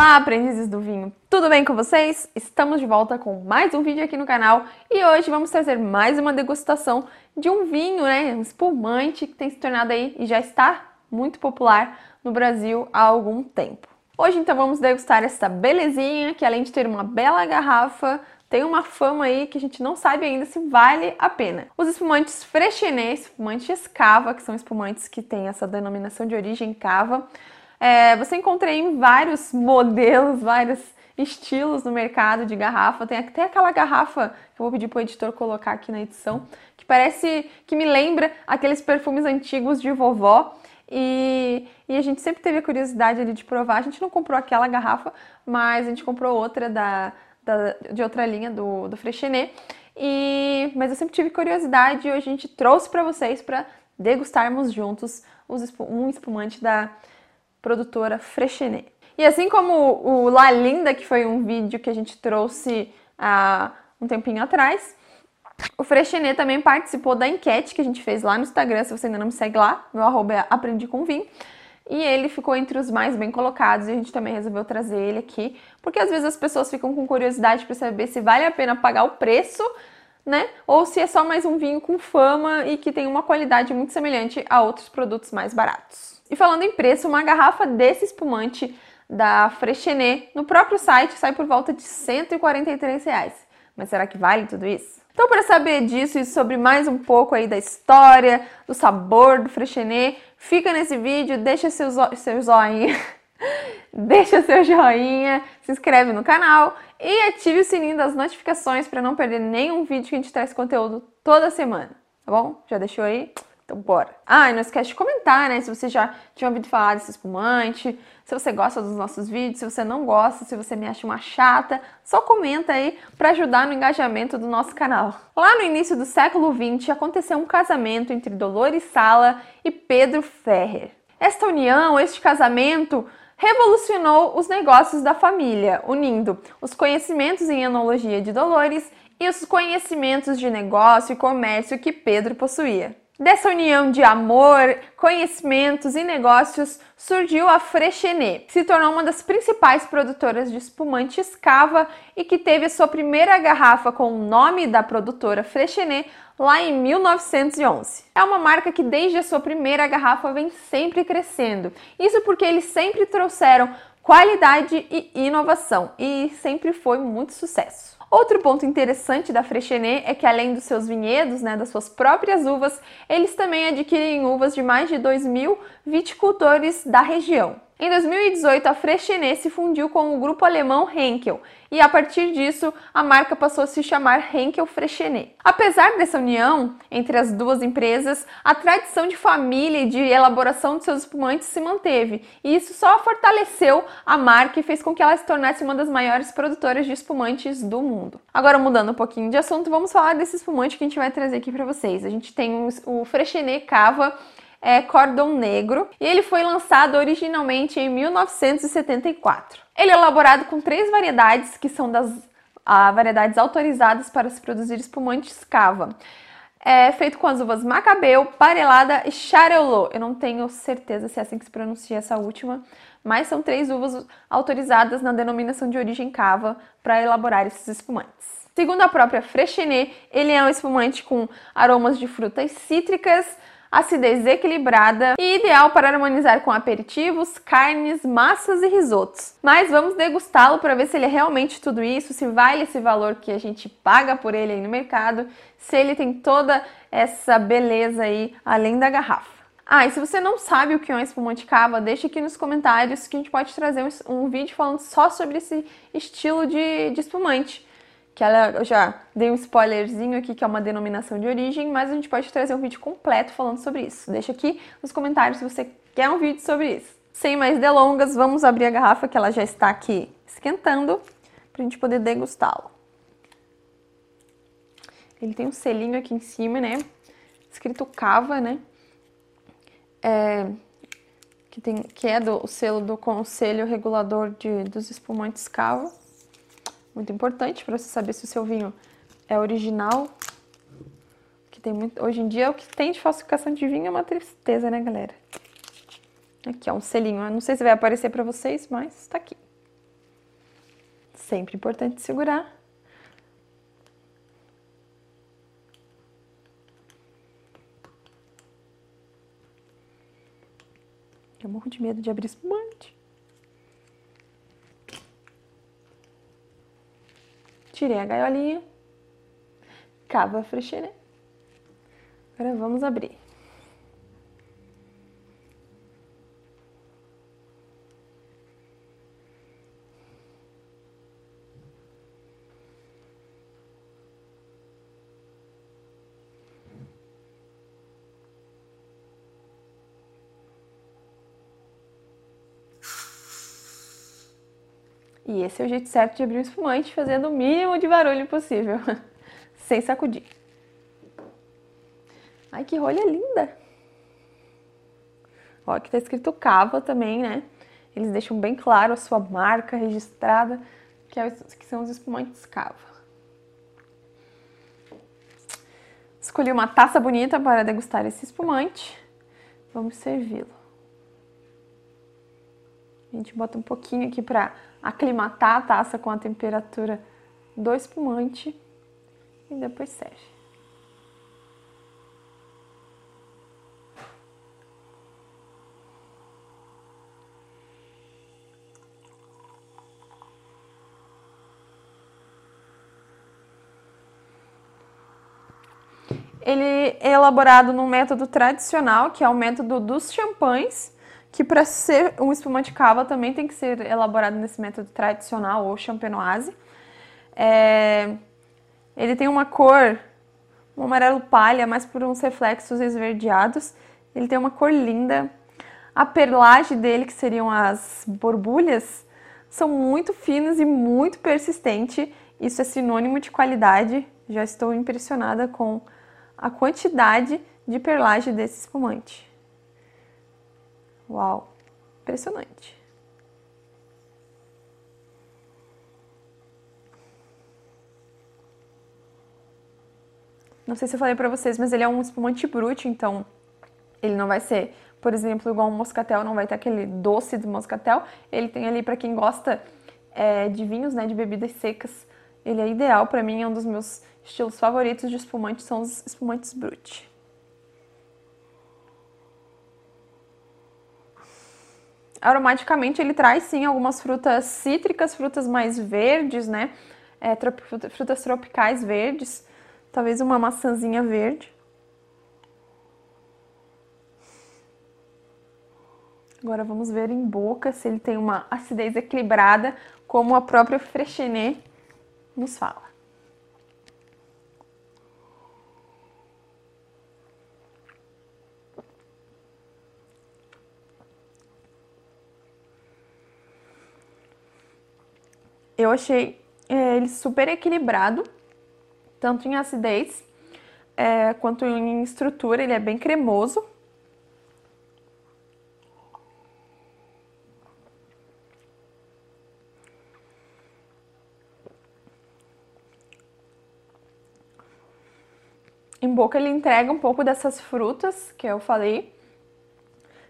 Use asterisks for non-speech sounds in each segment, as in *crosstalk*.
Olá, aprendizes do vinho! Tudo bem com vocês? Estamos de volta com mais um vídeo aqui no canal e hoje vamos trazer mais uma degustação de um vinho, né, um espumante que tem se tornado aí e já está muito popular no Brasil há algum tempo. Hoje então vamos degustar essa belezinha que além de ter uma bela garrafa, tem uma fama aí que a gente não sabe ainda se vale a pena. Os espumantes Freixenet, espumantes cava, que são espumantes que têm essa denominação de origem cava, é, você encontra em vários modelos, vários estilos no mercado de garrafa. Tem até aquela garrafa que eu vou pedir para o editor colocar aqui na edição, que parece que me lembra aqueles perfumes antigos de vovó. E, e, a gente sempre teve a curiosidade ali de provar. A gente não comprou aquela garrafa, mas a gente comprou outra da, da de outra linha do, do Freixenet. E, mas eu sempre tive curiosidade e hoje a gente trouxe para vocês para degustarmos juntos os, um espumante da produtora Freixenet. E assim como o La Linda, que foi um vídeo que a gente trouxe há um tempinho atrás, o Freixenet também participou da enquete que a gente fez lá no Instagram, se você ainda não me segue lá, meu arroba é aprendi com vinho. E ele ficou entre os mais bem colocados e a gente também resolveu trazer ele aqui, porque às vezes as pessoas ficam com curiosidade para saber se vale a pena pagar o preço, né? Ou se é só mais um vinho com fama e que tem uma qualidade muito semelhante a outros produtos mais baratos. E falando em preço, uma garrafa desse espumante da Freixenet no próprio site sai por volta de 143 reais. Mas será que vale tudo isso? Então, para saber disso e sobre mais um pouco aí da história, do sabor do Freixenet, fica nesse vídeo, deixa seu, zo seu joinha, *laughs* deixa seu joinha, se inscreve no canal e ative o sininho das notificações para não perder nenhum vídeo que a gente traz conteúdo toda semana, tá bom? Já deixou aí? Então, bora! Ah, e não esquece de comentar, né? Se você já tinha ouvido falar desse espumante, se você gosta dos nossos vídeos, se você não gosta, se você me acha uma chata, só comenta aí para ajudar no engajamento do nosso canal. Lá no início do século XX aconteceu um casamento entre Dolores Sala e Pedro Ferrer. Esta união, este casamento, revolucionou os negócios da família, unindo os conhecimentos em enologia de Dolores e os conhecimentos de negócio e comércio que Pedro possuía. Dessa união de amor, conhecimentos e negócios surgiu a Freixenet, que se tornou uma das principais produtoras de espumantes cava e que teve sua primeira garrafa com o nome da produtora Freixenet lá em 1911. É uma marca que desde a sua primeira garrafa vem sempre crescendo. Isso porque eles sempre trouxeram qualidade e inovação e sempre foi muito sucesso. Outro ponto interessante da Freixenet é que além dos seus vinhedos, né, das suas próprias uvas, eles também adquirem uvas de mais de 2 mil viticultores da região. Em 2018, a Freixenet se fundiu com o grupo alemão Henkel e a partir disso a marca passou a se chamar Henkel Freixenet. Apesar dessa união entre as duas empresas, a tradição de família e de elaboração de seus espumantes se manteve e isso só fortaleceu a marca e fez com que ela se tornasse uma das maiores produtoras de espumantes do mundo. Agora mudando um pouquinho de assunto, vamos falar desse espumante que a gente vai trazer aqui para vocês. A gente tem o Freixenet Cava é Cordon Negro e ele foi lançado originalmente em 1974. Ele é elaborado com três variedades que são das ah, variedades autorizadas para se produzir espumantes cava. É feito com as uvas Macabeu, Parelada e Charolot. Eu não tenho certeza se é assim que se pronuncia essa última, mas são três uvas autorizadas na denominação de origem cava para elaborar esses espumantes. Segundo a própria Freixenet, ele é um espumante com aromas de frutas cítricas, acidez equilibrada e ideal para harmonizar com aperitivos, carnes, massas e risotos. Mas vamos degustá-lo para ver se ele é realmente tudo isso, se vale esse valor que a gente paga por ele aí no mercado, se ele tem toda essa beleza aí além da garrafa. Ah, e se você não sabe o que é um espumante cava, deixa aqui nos comentários que a gente pode trazer um, um vídeo falando só sobre esse estilo de, de espumante que ela, eu já dei um spoilerzinho aqui, que é uma denominação de origem, mas a gente pode trazer um vídeo completo falando sobre isso. Deixa aqui nos comentários se você quer um vídeo sobre isso. Sem mais delongas, vamos abrir a garrafa que ela já está aqui esquentando para a gente poder degustá-lo. Ele tem um selinho aqui em cima, né? Escrito Cava, né? É, que, tem, que é do o selo do Conselho Regulador de, dos Espumantes Cava. Muito importante para você saber se o seu vinho é original. Que tem muito, hoje em dia o que tem de falsificação de vinho é uma tristeza, né, galera? Aqui, ó, um selinho. Eu não sei se vai aparecer para vocês, mas está aqui. Sempre importante segurar. Eu morro de medo de abrir espumante. Tirei a gaiolinha. Cava frecheira. Agora vamos abrir. E esse é o jeito certo de abrir um espumante, fazendo o mínimo de barulho possível, *laughs* sem sacudir. Ai, que rolha linda! Ó, aqui tá escrito Cava também, né? Eles deixam bem claro a sua marca registrada, que, é, que são os espumantes Cava. Escolhi uma taça bonita para degustar esse espumante. Vamos servi-lo. A gente bota um pouquinho aqui para aclimatar a taça com a temperatura do espumante e depois serve. Ele é elaborado no método tradicional, que é o método dos champanhes, que para ser um espumante cava também tem que ser elaborado nesse método tradicional ou champenoise. É... Ele tem uma cor, um amarelo palha, mais por uns reflexos esverdeados. Ele tem uma cor linda. A perlagem dele, que seriam as borbulhas, são muito finas e muito persistente. Isso é sinônimo de qualidade. Já estou impressionada com a quantidade de perlagem desse espumante. Uau, impressionante. Não sei se eu falei para vocês, mas ele é um espumante brute, então ele não vai ser, por exemplo, igual um moscatel, não vai ter aquele doce do moscatel. Ele tem ali para quem gosta é, de vinhos, né, de bebidas secas. Ele é ideal para mim, é um dos meus estilos favoritos de espumante, são os espumantes brute. Aromaticamente ele traz sim algumas frutas cítricas, frutas mais verdes, né? É, frutas tropicais verdes, talvez uma maçãzinha verde. Agora vamos ver em boca se ele tem uma acidez equilibrada, como a própria Freixenet nos fala. Eu achei é, ele super equilibrado, tanto em acidez é, quanto em estrutura, ele é bem cremoso. Em boca ele entrega um pouco dessas frutas que eu falei.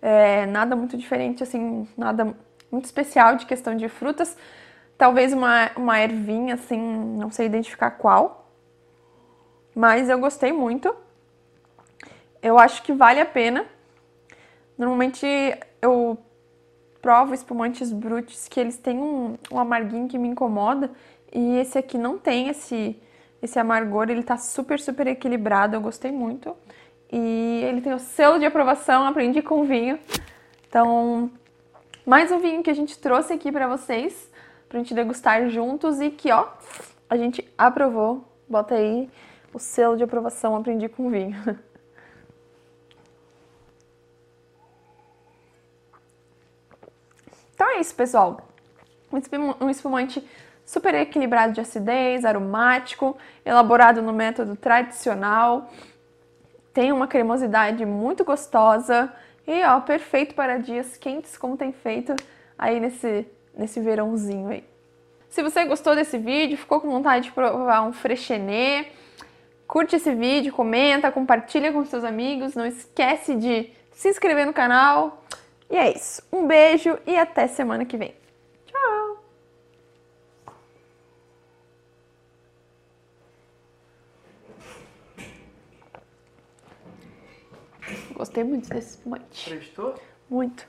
É, nada muito diferente, assim, nada muito especial de questão de frutas. Talvez uma, uma ervinha, assim, não sei identificar qual. Mas eu gostei muito. Eu acho que vale a pena. Normalmente eu provo espumantes brutes que eles têm um, um amarguinho que me incomoda. E esse aqui não tem esse, esse amargor, ele tá super, super equilibrado, eu gostei muito. E ele tem o selo de aprovação, aprendi com vinho. Então, mais um vinho que a gente trouxe aqui para vocês pra gente degustar juntos e que, ó, a gente aprovou. Bota aí o selo de aprovação, aprendi com vinho. *laughs* Então é isso, pessoal. Um espumante super equilibrado de acidez, aromático, elaborado no método tradicional. Tem uma cremosidade muito gostosa e ó, perfeito para dias quentes, como tem feito aí nesse nesse verãozinho aí. Se você gostou desse vídeo, ficou com vontade de provar um frechenê, curte esse vídeo, comenta, compartilha com seus amigos, não esquece de se inscrever no canal. E é isso. Um beijo e até semana que vem. Tchau! Gostei muito desse espumante. Prestou? Muito.